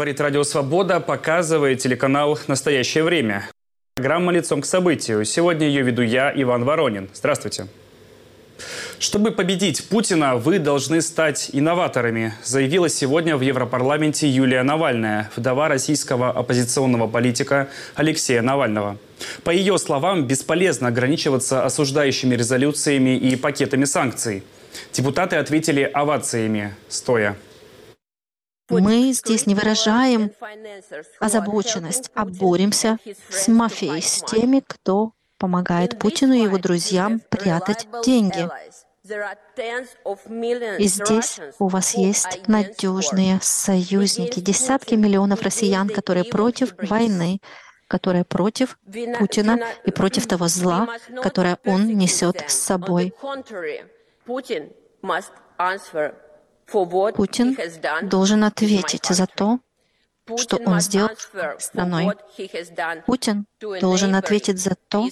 Говорит Радио Свобода, показывает телеканал «Настоящее время». Программа «Лицом к событию». Сегодня ее веду я, Иван Воронин. Здравствуйте. Чтобы победить Путина, вы должны стать инноваторами, заявила сегодня в Европарламенте Юлия Навальная, вдова российского оппозиционного политика Алексея Навального. По ее словам, бесполезно ограничиваться осуждающими резолюциями и пакетами санкций. Депутаты ответили овациями, стоя. Мы здесь не выражаем озабоченность, а боремся с мафией, с теми, кто помогает Путину и его друзьям прятать деньги. И здесь у вас есть надежные союзники, десятки миллионов россиян, которые против войны, которые против Путина и против того зла, которое он несет с собой. Путин должен ответить за то, что он сделал страной. Путин должен ответить за то,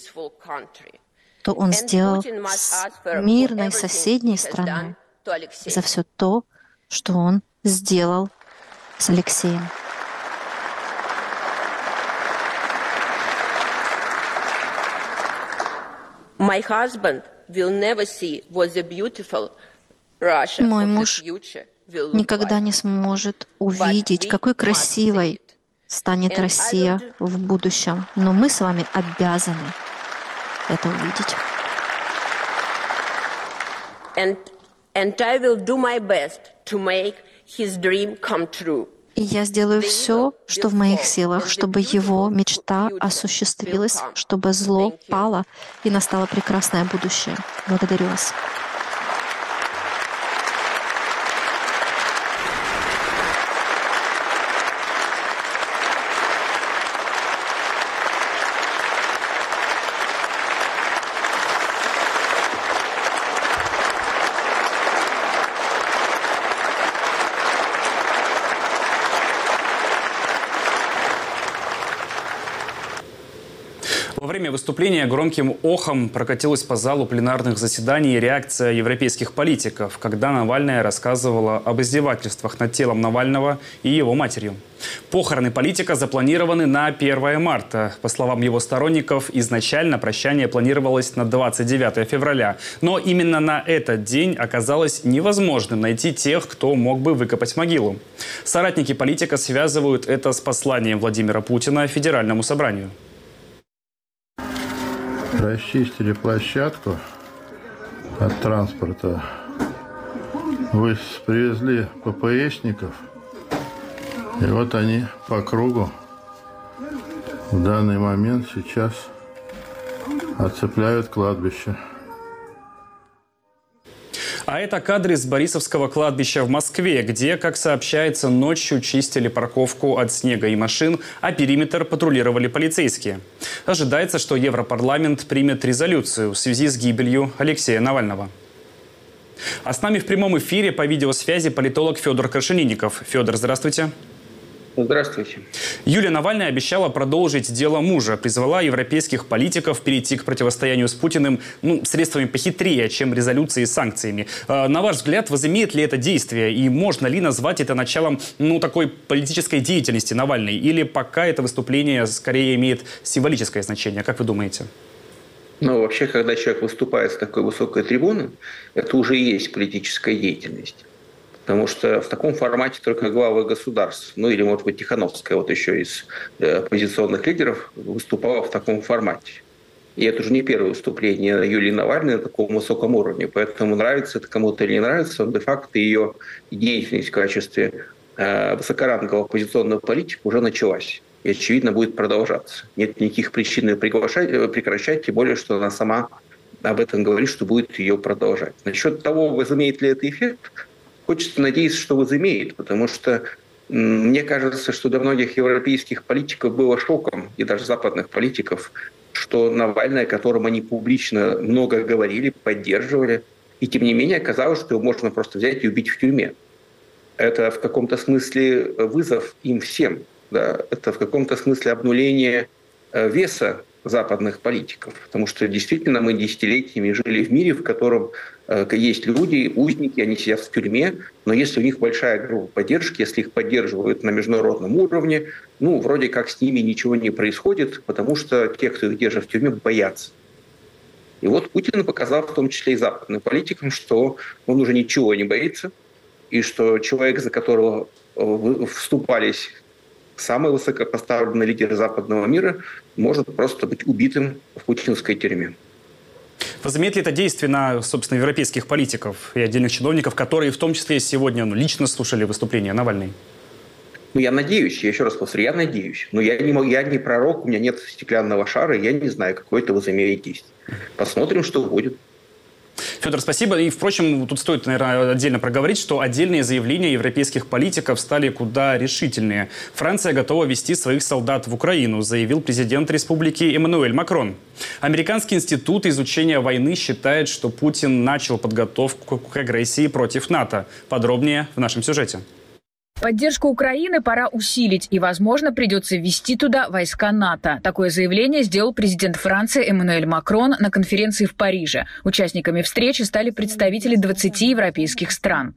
что он сделал с мирной соседней страной, за все то, что он сделал с Алексеем. My husband will never see what the beautiful мой муж никогда не сможет увидеть, какой красивой станет Россия в будущем. Но мы с вами обязаны это увидеть. И я сделаю все, что в моих силах, чтобы его мечта осуществилась, чтобы зло пало и настало прекрасное будущее. Благодарю вас. Во время выступления громким охом прокатилась по залу пленарных заседаний реакция европейских политиков, когда Навальная рассказывала об издевательствах над телом Навального и его матерью. Похороны политика запланированы на 1 марта. По словам его сторонников, изначально прощание планировалось на 29 февраля. Но именно на этот день оказалось невозможным найти тех, кто мог бы выкопать могилу. Соратники политика связывают это с посланием Владимира Путина Федеральному собранию расчистили площадку от транспорта, вы привезли ППСников, и вот они по кругу в данный момент сейчас оцепляют кладбище. А это кадры с Борисовского кладбища в Москве, где, как сообщается, ночью чистили парковку от снега и машин, а периметр патрулировали полицейские. Ожидается, что Европарламент примет резолюцию в связи с гибелью Алексея Навального. А с нами в прямом эфире по видеосвязи политолог Федор Крашенинников. Федор, здравствуйте. Здравствуйте. Юлия Навальная обещала продолжить дело мужа, призвала европейских политиков перейти к противостоянию с Путиным ну, средствами похитрее, чем резолюции и санкциями. А, на ваш взгляд, возымеет ли это действие и можно ли назвать это началом ну, такой политической деятельности Навальной? Или пока это выступление скорее имеет символическое значение? Как вы думаете? Ну, вообще, когда человек выступает с такой высокой трибуны, это уже и есть политическая деятельность. Потому что в таком формате только главы государств, ну или, может быть, Тихановская, вот еще из э, оппозиционных лидеров, выступала в таком формате. И это уже не первое выступление Юлии Навальной на таком высоком уровне. Поэтому нравится это кому-то или не нравится, де-факто ее деятельность в качестве э, высокорангового оппозиционного политика уже началась. И, очевидно, будет продолжаться. Нет никаких причин ее э, прекращать, тем более, что она сама об этом говорит, что будет ее продолжать. Насчет того, возымеет ли это эффект, Хочется надеяться, что возымеет, потому что мне кажется, что для многих европейских политиков было шоком, и даже западных политиков, что Навальный, о котором они публично много говорили, поддерживали, и тем не менее оказалось, что его можно просто взять и убить в тюрьме. Это в каком-то смысле вызов им всем. Да? Это в каком-то смысле обнуление э, веса западных политиков, потому что действительно мы десятилетиями жили в мире, в котором э, есть люди, узники, они сидят в тюрьме, но если у них большая группа поддержки, если их поддерживают на международном уровне, ну, вроде как с ними ничего не происходит, потому что те, кто их держит в тюрьме, боятся. И вот Путин показал в том числе и западным политикам, что он уже ничего не боится, и что человек, за которого э, вступались самый высокопоставленный лидер западного мира, может просто быть убитым в путинской тюрьме. Возымеет ли это действие на, собственно, европейских политиков и отдельных чиновников, которые в том числе сегодня ну, лично слушали выступление Навальной? Ну, я надеюсь, я еще раз повторю, я надеюсь. Но я не, я не пророк, у меня нет стеклянного шара, я не знаю, какое это возымеет действие. Посмотрим, что будет. Федор, спасибо. И, впрочем, тут стоит, наверное, отдельно проговорить, что отдельные заявления европейских политиков стали куда решительнее. Франция готова вести своих солдат в Украину, заявил президент республики Эммануэль Макрон. Американский институт изучения войны считает, что Путин начал подготовку к агрессии против НАТО. Подробнее в нашем сюжете. Поддержку Украины пора усилить, и, возможно, придется ввести туда войска НАТО. Такое заявление сделал президент Франции Эммануэль Макрон на конференции в Париже. Участниками встречи стали представители 20 европейских стран.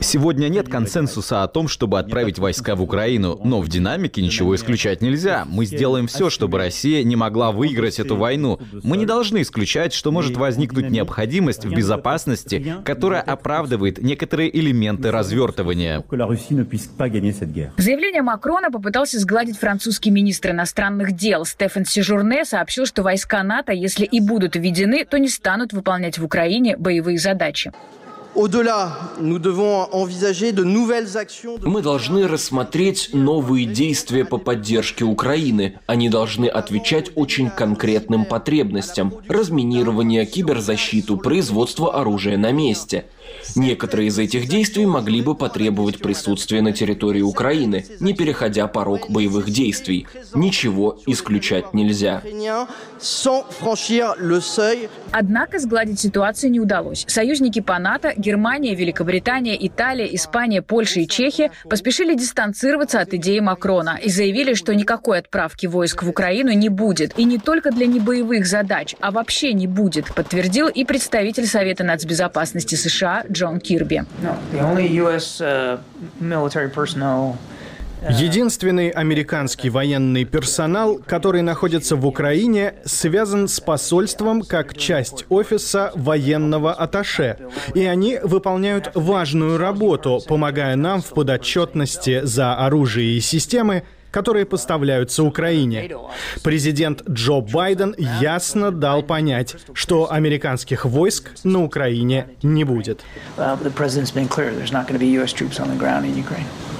Сегодня нет консенсуса о том, чтобы отправить войска в Украину, но в динамике ничего исключать нельзя. Мы сделаем все, чтобы Россия не могла выиграть эту войну. Мы не должны исключать, что может возникнуть необходимость в безопасности, которая оправдывает некоторые элементы развертывания. Заявление Макрона попытался сгладить французский министр иностранных дел. Стефан Сижурне сообщил, что войска НАТО, если и будут введены, то не станут выполнять в Украине боевые задачи. Мы должны рассмотреть новые действия по поддержке Украины. Они должны отвечать очень конкретным потребностям. Разминирование, киберзащиту, производство оружия на месте – Некоторые из этих действий могли бы потребовать присутствия на территории Украины, не переходя порог боевых действий. Ничего исключать нельзя. Однако сгладить ситуацию не удалось. Союзники по НАТО, Германия, Великобритания, Италия, Испания, Польша и Чехия поспешили дистанцироваться от идеи Макрона и заявили, что никакой отправки войск в Украину не будет. И не только для небоевых задач, а вообще не будет, подтвердил и представитель Совета нацбезопасности США Джон Кирби. Uh, Единственный американский военный персонал, который находится в Украине, связан с посольством как часть офиса военного аташе. И они выполняют важную работу, помогая нам в подотчетности за оружие и системы, которые поставляются Украине. Президент Джо Байден ясно дал понять, что американских войск на Украине не будет.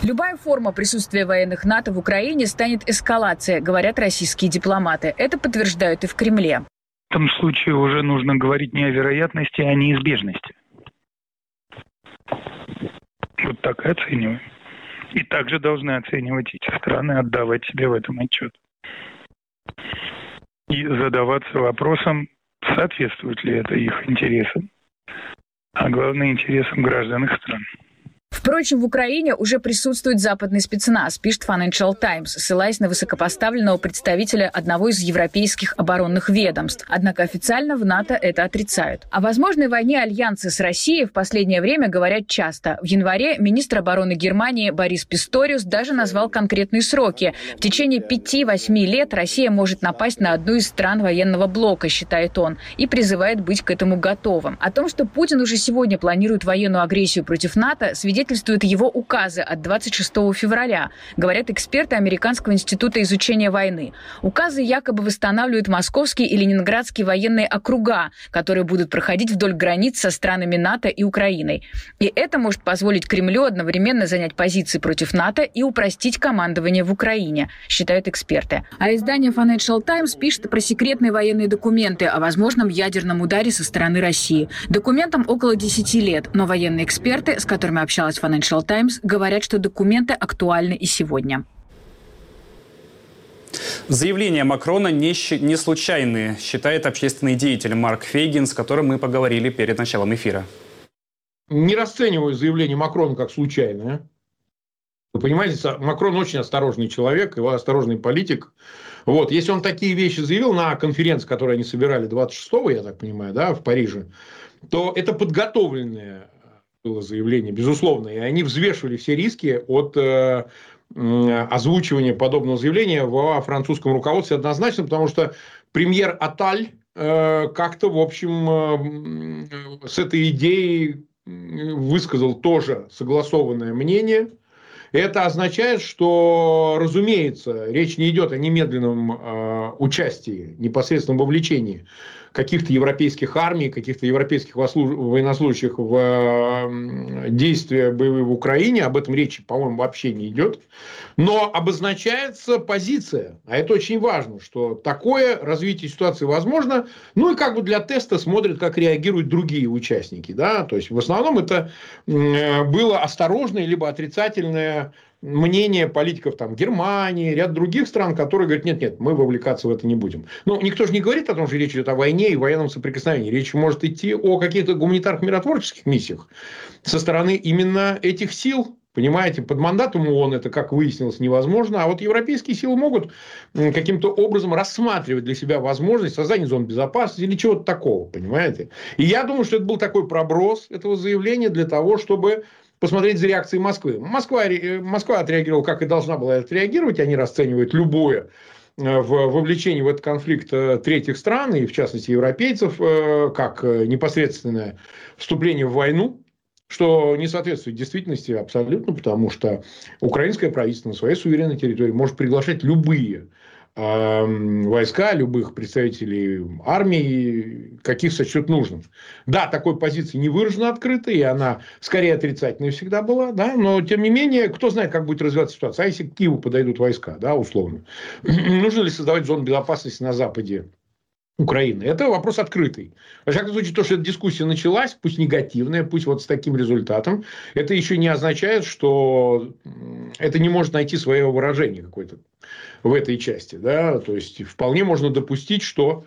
Любая форма присутствия военных НАТО в Украине станет эскалацией, говорят российские дипломаты. Это подтверждают и в Кремле. В этом случае уже нужно говорить не о вероятности, а о неизбежности. Вот так и оцениваем. И также должны оценивать эти страны, отдавать себе в этом отчет. И задаваться вопросом, соответствует ли это их интересам, а главное интересам граждан их стран. Впрочем, в Украине уже присутствует западный спецназ, пишет Financial Times, ссылаясь на высокопоставленного представителя одного из европейских оборонных ведомств. Однако официально в НАТО это отрицают. О возможной войне альянса с Россией в последнее время говорят часто. В январе министр обороны Германии Борис Писториус даже назвал конкретные сроки. В течение 5-8 лет Россия может напасть на одну из стран военного блока, считает он, и призывает быть к этому готовым. О том, что Путин уже сегодня планирует военную агрессию против НАТО, свидетельствует свидетельствуют его указы от 26 февраля, говорят эксперты Американского института изучения войны. Указы якобы восстанавливают московские и ленинградские военные округа, которые будут проходить вдоль границ со странами НАТО и Украиной. И это может позволить Кремлю одновременно занять позиции против НАТО и упростить командование в Украине, считают эксперты. А издание Financial Times пишет про секретные военные документы о возможном ядерном ударе со стороны России. Документам около 10 лет, но военные эксперты, с которыми сообщалось Financial Times, говорят, что документы актуальны и сегодня. Заявления Макрона не, не случайные, считает общественный деятель Марк Фейгин, с которым мы поговорили перед началом эфира. Не расцениваю заявление Макрона как случайное. Вы понимаете, Макрон очень осторожный человек, его осторожный политик. Вот, если он такие вещи заявил на конференции, которую они собирали 26-го, я так понимаю, да, в Париже, то это подготовленное было заявление, безусловно, и они взвешивали все риски от э, озвучивания подобного заявления во французском руководстве однозначно, потому что премьер Аталь э, как-то, в общем, э, с этой идеей высказал тоже согласованное мнение – это означает, что, разумеется, речь не идет о немедленном участии, непосредственном вовлечении каких-то европейских армий, каких-то европейских военнослужащих в действия боевые в Украине. Об этом речи, по-моему, вообще не идет. Но обозначается позиция. А это очень важно, что такое развитие ситуации возможно. Ну и как бы для теста смотрят, как реагируют другие участники. Да? То есть в основном это было осторожное либо отрицательное мнение политиков там, Германии, ряд других стран, которые говорят, нет-нет, мы вовлекаться в это не будем. Ну, никто же не говорит о том, что речь идет о войне и военном соприкосновении. Речь может идти о каких-то гуманитарных миротворческих миссиях со стороны именно этих сил, Понимаете, под мандатом ООН это, как выяснилось, невозможно. А вот европейские силы могут каким-то образом рассматривать для себя возможность создания зон безопасности или чего-то такого, понимаете? И я думаю, что это был такой проброс этого заявления для того, чтобы посмотреть за реакцией Москвы. Москва, э, Москва отреагировала, как и должна была отреагировать. Они расценивают любое э, в вовлечение в этот конфликт э, третьих стран, и в частности европейцев, как непосредственное вступление в войну, что не соответствует действительности абсолютно, потому что украинское правительство на своей суверенной территории может приглашать любые войска, любых представителей армии, каких сочтет нужным. Да, такой позиции не выражена открыто, и она скорее отрицательной всегда была, да, но тем не менее, кто знает, как будет развиваться ситуация. А если к Киеву подойдут войска, да, условно, нужно ли создавать зону безопасности на Западе Украины. Это вопрос открытый. Во всяком случае, то, что эта дискуссия началась, пусть негативная, пусть вот с таким результатом, это еще не означает, что это не может найти своего выражения какое-то в этой части. Да? То есть, вполне можно допустить, что,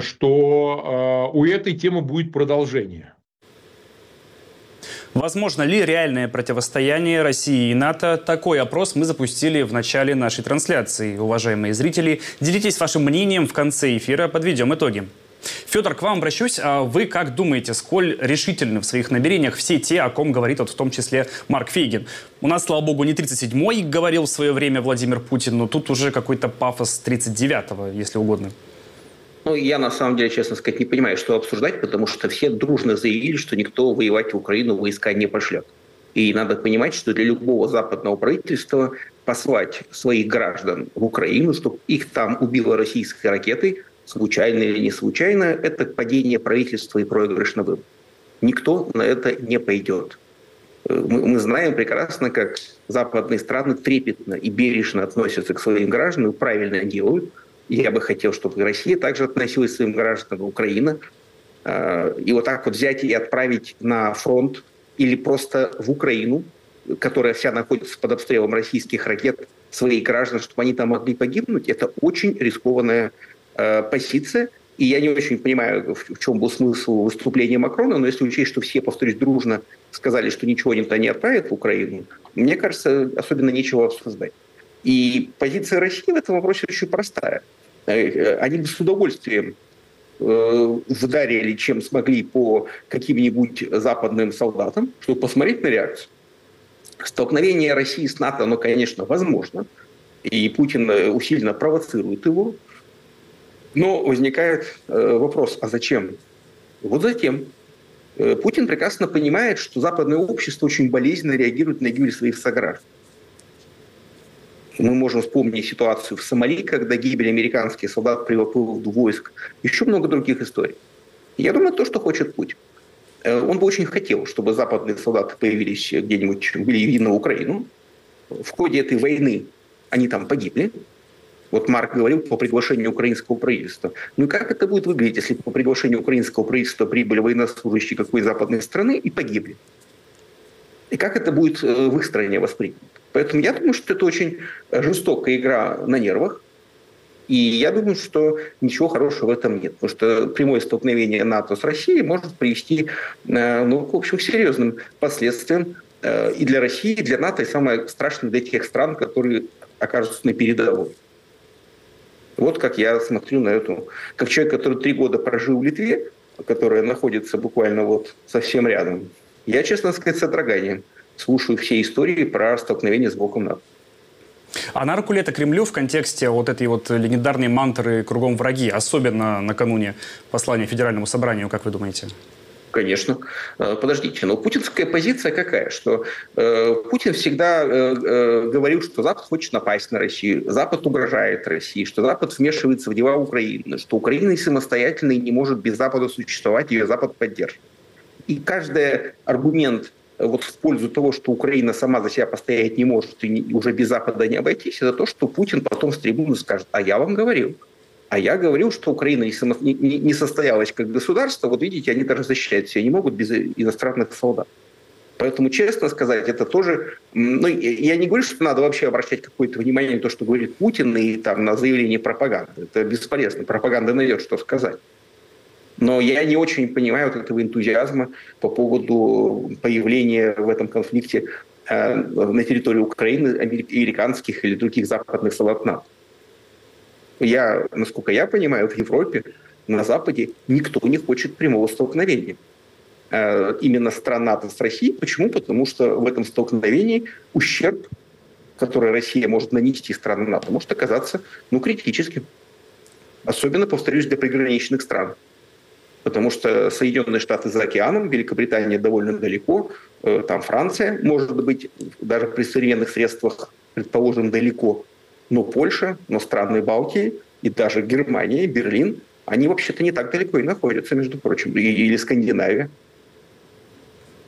что э, у этой темы будет продолжение. Возможно ли реальное противостояние России и НАТО? Такой опрос мы запустили в начале нашей трансляции. Уважаемые зрители, делитесь вашим мнением в конце эфира, подведем итоги. Федор, к вам обращусь. А вы как думаете, сколь решительны в своих намерениях все те, о ком говорит вот в том числе Марк Фейгин? У нас, слава богу, не 37-й говорил в свое время Владимир Путин, но тут уже какой-то пафос 39-го, если угодно. Ну, я на самом деле, честно сказать, не понимаю, что обсуждать, потому что все дружно заявили, что никто воевать в Украину войска не пошлет. И надо понимать, что для любого западного правительства послать своих граждан в Украину, чтобы их там убило российской ракетой, случайно или не случайно, это падение правительства и проигрыш на выбор. Никто на это не пойдет. Мы, мы знаем прекрасно, как западные страны трепетно и бережно относятся к своим гражданам, правильно делают – я бы хотел, чтобы Россия также относилась к своим гражданам, Украина. А, и вот так вот взять и отправить на фронт или просто в Украину, которая вся находится под обстрелом российских ракет, своих граждан, чтобы они там могли погибнуть, это очень рискованная э, позиция. И я не очень понимаю, в чем был смысл выступления Макрона, но если учесть, что все, повторюсь, дружно сказали, что ничего никто не отправит в Украину, мне кажется, особенно нечего обсуждать. И позиция России в этом вопросе очень простая. Э, они бы с удовольствием э, вдарили, чем смогли по каким-нибудь западным солдатам, чтобы посмотреть на реакцию. Столкновение России с НАТО, оно, конечно, возможно, и Путин э, усиленно провоцирует его. Но возникает вопрос, а зачем? Вот затем. Путин прекрасно понимает, что западное общество очень болезненно реагирует на гибель своих сограждан. Мы можем вспомнить ситуацию в Сомали, когда гибель американских солдат при поводу войск. Еще много других историй. Я думаю, то, что хочет Путин. Э, он бы очень хотел, чтобы западные солдаты появились где-нибудь, были на Украину. В ходе этой войны они там погибли. Вот Марк говорил по приглашению украинского правительства. Ну как это будет выглядеть, если по приглашению украинского правительства прибыли военнослужащие какой западной страны и погибли? И как это будет э, в их стране воспринято? Поэтому я думаю, что это очень жестокая игра на нервах. И я думаю, что ничего хорошего в этом нет. Потому что прямое столкновение НАТО с Россией может привести э, ну, к общем серьезным последствиям э, и для России, и для НАТО, и самое страшное для тех стран, которые окажутся на передовой. Вот как я смотрю на эту... Как человек, который три года прожил в Литве, которая находится буквально вот совсем рядом, я, честно сказать, с содроганием слушаю все истории про столкновение с Боком НАТО. А на руку ли это Кремлю в контексте вот этой вот легендарной мантры «кругом враги», особенно накануне послания Федеральному собранию, как вы думаете? Конечно. Э, подождите, но путинская позиция какая? Что э, Путин всегда э, э, говорил, что Запад хочет напасть на Россию, Запад угрожает России, что Запад вмешивается в дела Украины, что Украина самостоятельно и не может без Запада существовать, ее Запад поддерживает. И каждый аргумент вот в пользу того, что Украина сама за себя постоять не может и уже без Запада не обойтись, это то, что Путин потом с трибуны скажет, а я вам говорил. А я говорил, что Украина не, состоялась как государство. Вот видите, они даже защищать себя не могут без иностранных солдат. Поэтому, честно сказать, это тоже... Ну, я не говорю, что надо вообще обращать какое-то внимание на то, что говорит Путин, и там на заявление пропаганды. Это бесполезно. Пропаганда найдет, что сказать. Но я не очень понимаю вот этого энтузиазма по поводу появления в этом конфликте э, на территории Украины американских или других западных солдат. Я, насколько я понимаю, в Европе, на Западе никто не хочет прямого столкновения. Э, именно страна НАТО с Россией. Почему? Потому что в этом столкновении ущерб, который Россия может нанести стране НАТО, может оказаться ну, критическим. Особенно, повторюсь, для приграничных стран потому что Соединенные Штаты за океаном, Великобритания довольно далеко, э, там Франция, может быть, даже при современных средствах, предположим, далеко, но Польша, но страны Балтии и даже Германия, Берлин, они вообще-то не так далеко и находятся, между прочим, или Скандинавия.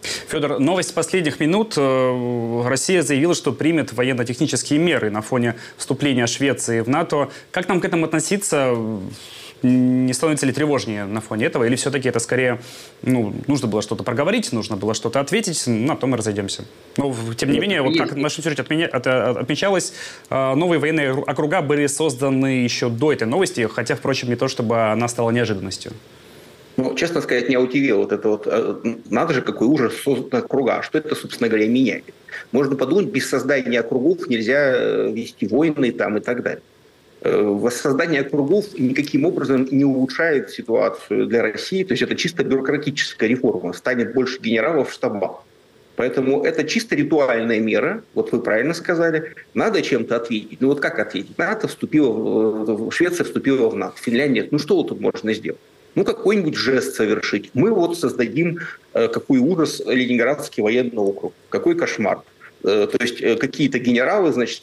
Федор, новость последних минут. Э, Россия заявила, что примет военно-технические меры на фоне вступления Швеции в НАТО. Как нам к этому относиться? Не становится ли тревожнее на фоне этого? Или все-таки это скорее, ну, нужно было что-то проговорить, нужно было что-то ответить, ну, на том мы разойдемся. Но, тем не менее, вот как в нашем сюжете отмечалось, а, новые военные округа были созданы еще до этой новости, хотя, впрочем, не то, чтобы она стала неожиданностью. Ну, честно сказать, меня удивило вот это вот, э, надо же, какой ужас создан округа. Что это, собственно говоря, меняет? Можно подумать, без создания округов нельзя э, вести войны там и так далее. Э, воссоздание округов никаким образом не улучшает ситуацию для России. То есть это чисто бюрократическая реформа. Станет больше генералов в штабах. Поэтому это чисто ритуальная мера, вот вы правильно сказали, надо чем-то ответить. Ну вот как ответить? НАТО вступила, в, Швеция вступила в НАТО, Финляндия, ну что тут можно сделать? Ну какой-нибудь жест совершить. Мы вот создадим, э, какой ужас, Ленинградский военный округ, какой кошмар. Э, то есть э, какие-то генералы, значит,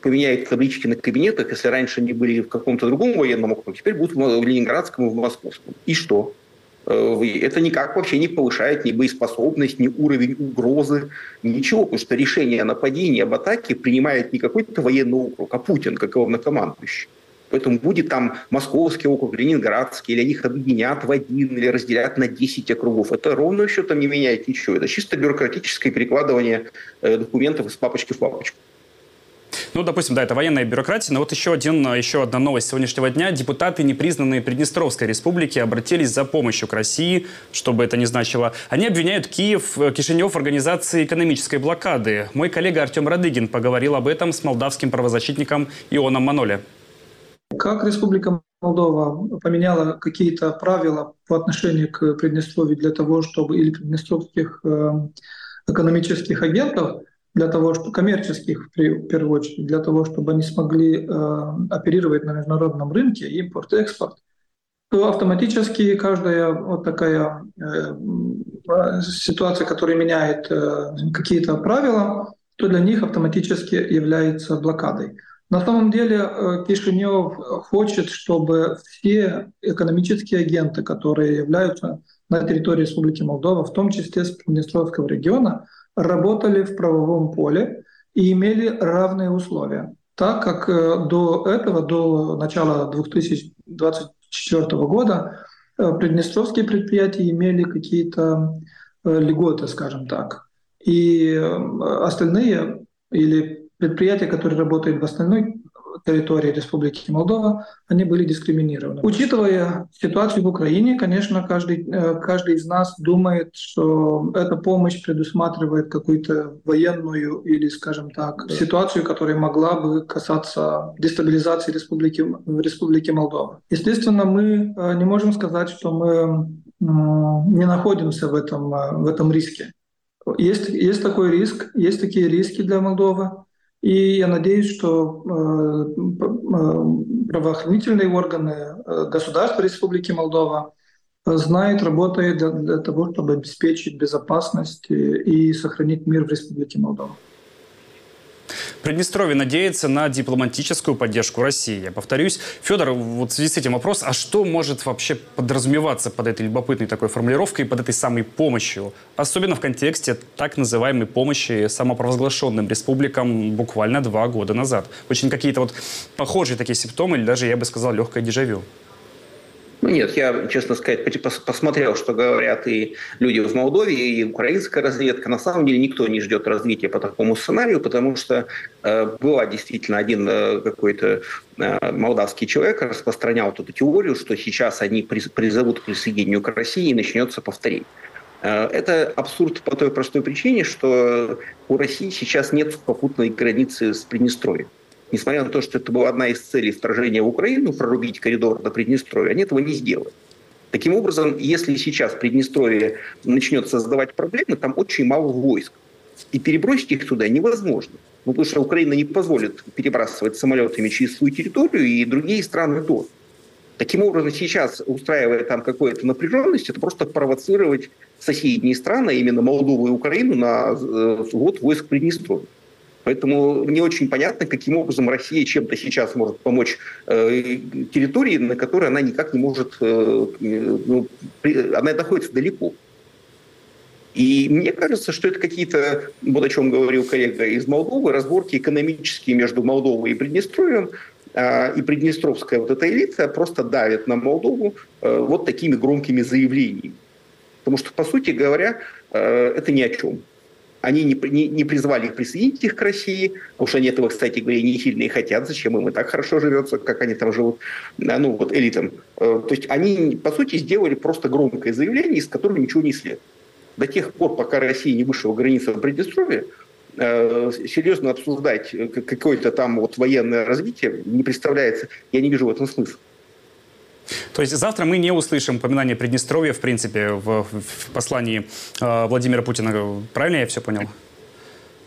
поменяют таблички на кабинетах, если раньше они были в каком-то другом военном округе, теперь будут в Ленинградском и в Московском. И что? Э, это никак вообще не повышает ни боеспособность, ни уровень угрозы, ничего, потому что решение о нападении, об атаке принимает не какой-то военный округ, а Путин, как главнокомандующий. Поэтому будет там Московский округ, Ленинградский, или они их объединят в один, или разделят на 10 округов. Это ровно счетом не меняет ничего. Это чисто бюрократическое перекладывание э, документов из папочки в папочку. Ну, допустим, да, это военная бюрократия. Но вот еще, один, еще одна новость сегодняшнего дня. Депутаты, непризнанные Приднестровской республики, обратились за помощью к России, что бы это ни значило. Они обвиняют Киев, э, Кишинев в организации экономической блокады. Мой коллега Артем Радыгин поговорил об этом с молдавским правозащитником Ионом Маноле. Как Республика Молдова поменяла какие-то правила по отношению к Приднестровью для того, чтобы или приднестровских э, экономических агентов, для того, чтобы коммерческих в первую очередь, для того, чтобы они смогли э, оперировать на международном рынке, импорт, экспорт, то автоматически каждая вот такая э, ситуация, которая меняет какие-то правила, то для них автоматически является блокадой. На самом деле э, Кишинев хочет, чтобы все экономические агенты, которые являются на территории Республики Молдова, в том числе с Приднестровского региона, работали в правовом поле и имели равные условия. Так как э, до этого, до начала 2024 года, э, приднестровские предприятия имели какие-то льготы, скажем так. И остальные или предприятия, которые работают в остальной территории Республики Молдова, они были дискриминированы. Учитывая ситуацию в Украине, конечно, каждый, э, каждый из нас думает, что эта помощь предусматривает какую-то военную или, скажем так, ситуацию, которая могла бы касаться дестабилизации Республики, Республики Молдова. Естественно, мы э, не можем сказать, что мы не находимся в этом, э, в этом риске. Есть, есть такой риск, есть такие риски для Молдовы. И я надеюсь, что э, э, правоохранительные органы э, государства Республики Молдова знают, работают для, для того, чтобы обеспечить безопасность и сохранить мир в Республике Молдова. Приднестровье надеется на дипломатическую поддержку России. Я повторюсь, Федор, вот в связи с этим вопрос, а что может вообще подразумеваться под этой любопытной такой формулировкой, под этой самой помощью? Особенно в контексте так называемой помощи самопровозглашенным республикам буквально два года назад. Очень какие-то вот похожие такие симптомы, или даже, я бы сказал, легкое дежавю. Ну нет, я, честно сказать, посмотрел, что говорят и люди в Молдове, и украинская разведка. На самом деле никто не ждет развития по такому сценарию, потому что э, была действительно один э, какой-то э, молдавский человек распространял вот эту теорию, что сейчас они призовут к присоединению к России и начнется повторение. Э, это абсурд по той простой причине, что у России сейчас нет попутной границы с Приднестровьем несмотря на то, что это была одна из целей вторжения в Украину, прорубить коридор до Приднестровья, они этого не сделали. Таким образом, если сейчас Приднестровье начнет создавать проблемы, там очень мало войск. И перебросить их туда невозможно. Ну, потому что Украина не позволит перебрасывать самолетами через свою территорию, и другие страны тоже. Таким образом, сейчас, устраивая там какую-то напряженность, это просто провоцировать соседние страны, именно Молдову и Украину, на э, ввод войск Приднестровья. Поэтому не очень понятно, каким образом Россия чем-то сейчас может помочь э, территории, на которой она никак не может, э, ну, при, она находится далеко. И мне кажется, что это какие-то, вот о чем говорил коллега из Молдовы, разборки экономические между Молдовой и Приднестровьем, э, и приднестровская вот эта элита просто давит на Молдову э, вот такими громкими заявлениями. Потому что, по сути говоря, э, это ни о чем. Они не, не, не призвали их присоединить их к России, потому что они этого, кстати говоря, не сильно и хотят. Зачем им и так хорошо живется, как они там живут, ну вот элитам. Э, то есть они, по сути, сделали просто громкое заявление, из которого ничего не следует. До тех пор, пока Россия не вышла границы Приднестровья, э, серьезно обсуждать какое-то там вот военное развитие не представляется. Я не вижу в этом смысла. То есть завтра мы не услышим упоминание Приднестровья, в принципе, в, в послании э, Владимира Путина. Правильно я все понял?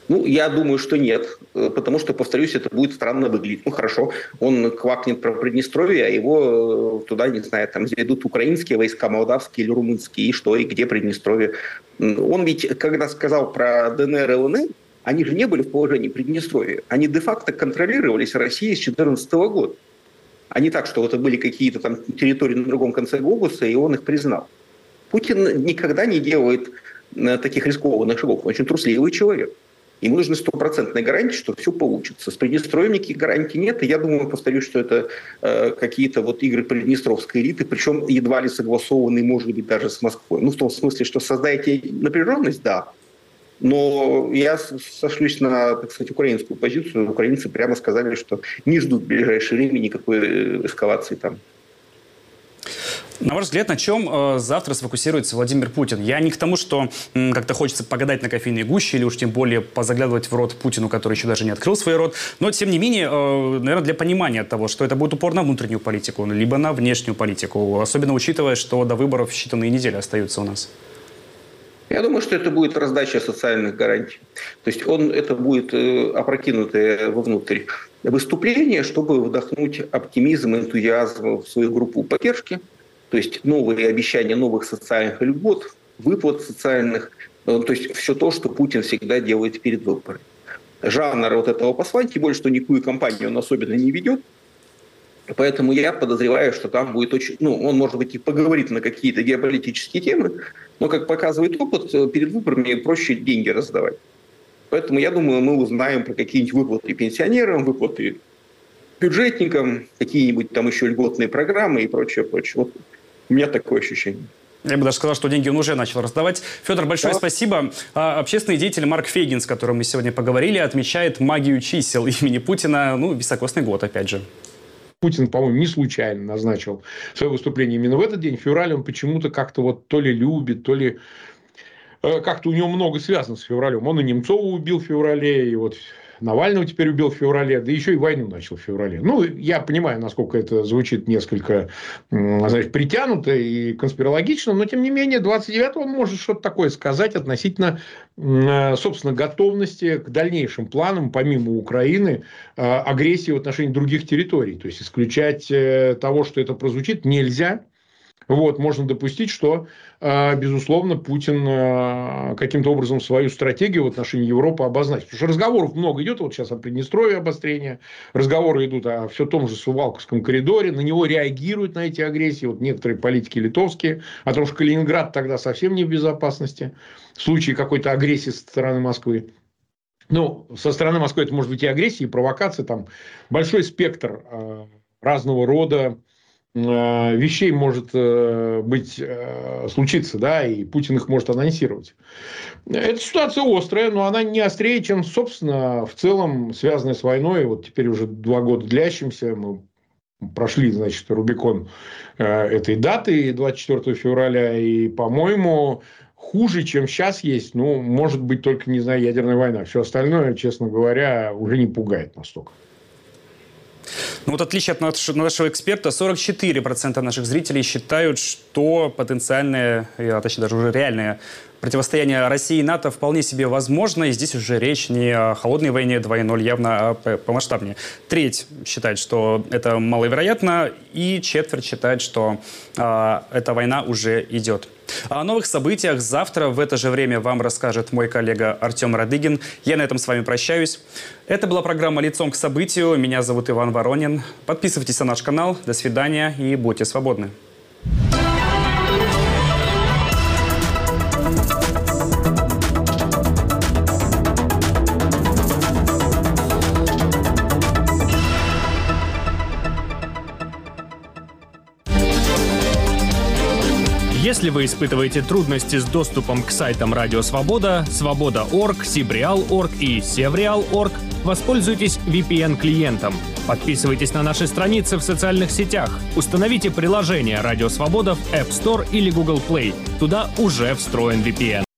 Ну, я думаю, что нет, э, потому что, повторюсь, это будет странно выглядеть. Ну, хорошо, он квакнет про Приднестровье, а его э, туда, не знаю, там заведут украинские войска, молдавские или румынские, и что, и где Приднестровье. Он ведь, когда сказал про ДНР и ЛНР, они же не были в положении Приднестровья. Они де-факто контролировались Россией с 2014 года а не так, что это были какие-то там территории на другом конце глобуса, и он их признал. Путин никогда не делает э, таких рискованных шагов. Он очень трусливый человек. Ему нужны стопроцентные гарантии, что все получится. С Приднестровьем никаких гарантий нет. И я думаю, повторюсь, что это э, какие-то вот игры приднестровской элиты, причем едва ли согласованные, может быть, даже с Москвой. Ну, в том смысле, что создаете напряженность, да, но я сошлюсь на, так сказать, украинскую позицию. Украинцы прямо сказали, что не ждут в ближайшее время никакой э, эскалации там. На ваш взгляд, на чем э, завтра сфокусируется Владимир Путин? Я не к тому, что как-то хочется погадать на кофейной гуще или уж тем более позаглядывать в рот Путину, который еще даже не открыл свой рот. Но, тем не менее, э, наверное, для понимания того, что это будет упор на внутреннюю политику, либо на внешнюю политику, особенно учитывая, что до выборов считанные недели остаются у нас. Я думаю, что это будет раздача социальных гарантий. То есть он, это будет э, опрокинутое вовнутрь выступление, чтобы вдохнуть оптимизм, энтузиазм в свою группу поддержки. То есть новые обещания новых социальных льгот, выплат социальных. Э, то есть все то, что Путин всегда делает перед выборами. Жанр вот этого послания, тем более, что никакую кампанию он особенно не ведет, Поэтому я подозреваю, что там будет очень... Ну, он, может быть, и поговорит на какие-то геополитические темы, но, как показывает опыт, э, перед выборами проще деньги раздавать. Поэтому, я думаю, мы узнаем про какие-нибудь выплаты пенсионерам, выплаты бюджетникам, какие-нибудь там еще льготные программы и прочее, прочее. Вот у меня такое ощущение. Я бы даже сказал, что деньги он уже начал раздавать. Федор, большое да. спасибо. А, общественный деятель Марк Фейгин, с которым мы сегодня поговорили, отмечает магию чисел имени Путина. Ну, високосный год, опять же. Путин, по-моему, не случайно назначил свое выступление именно в этот день. В феврале он почему-то как-то вот то ли любит, то ли э, как-то у него много связано с февралем. Он и Немцова убил в феврале, и вот Навального теперь убил в феврале, да еще и войну начал в феврале. Ну, я понимаю, насколько это звучит несколько, знаешь, притянуто и конспирологично, но, тем не менее, 29-го он может что-то такое сказать относительно, собственно, готовности к дальнейшим планам, помимо Украины, а, агрессии в отношении других территорий. То есть, исключать э, того, что это прозвучит, нельзя. Вот, можно допустить, что, а, безусловно, Путин а, каким-то образом свою стратегию в отношении Европы обозначит. Потому что разговоров много идет, вот сейчас о Приднестровье обострения, разговоры идут о все том же Сувалковском коридоре, на него реагируют на эти агрессии, вот некоторые политики литовские, о том, что Калининград тогда совсем не в безопасности, в случае какой-то агрессии со стороны Москвы. Ну, со стороны Москвы это может быть и агрессия, и провокация, там большой спектр а, разного рода вещей может э, быть э, случиться, да, и Путин их может анонсировать. Эта ситуация острая, но она не острее, чем, собственно, в целом связанная с войной. Вот теперь уже два года длящимся, мы прошли, значит, Рубикон этой даты 24 февраля, и, по-моему, хуже, чем сейчас есть, ну, может быть, только, не знаю, ядерная война. Все остальное, честно говоря, уже не пугает настолько. Ну вот отличие от нашего эксперта, 44% наших зрителей считают, что потенциальное, а точнее даже уже реальное противостояние России и НАТО вполне себе возможно. И здесь уже речь не о холодной войне 2.0, явно а помасштабнее. Треть считает, что это маловероятно, и четверть считает, что э, эта война уже идет. О новых событиях завтра в это же время вам расскажет мой коллега Артем Радыгин. Я на этом с вами прощаюсь. Это была программа «Лицом к событию». Меня зовут Иван Воронин. Подписывайтесь на наш канал. До свидания и будьте свободны. Если вы испытываете трудности с доступом к сайтам Радио Свобода, Свобода.орг, Сибреал.орг и Севреал.орг, воспользуйтесь VPN-клиентом. Подписывайтесь на наши страницы в социальных сетях. Установите приложение Радио Свобода в App Store или Google Play. Туда уже встроен VPN.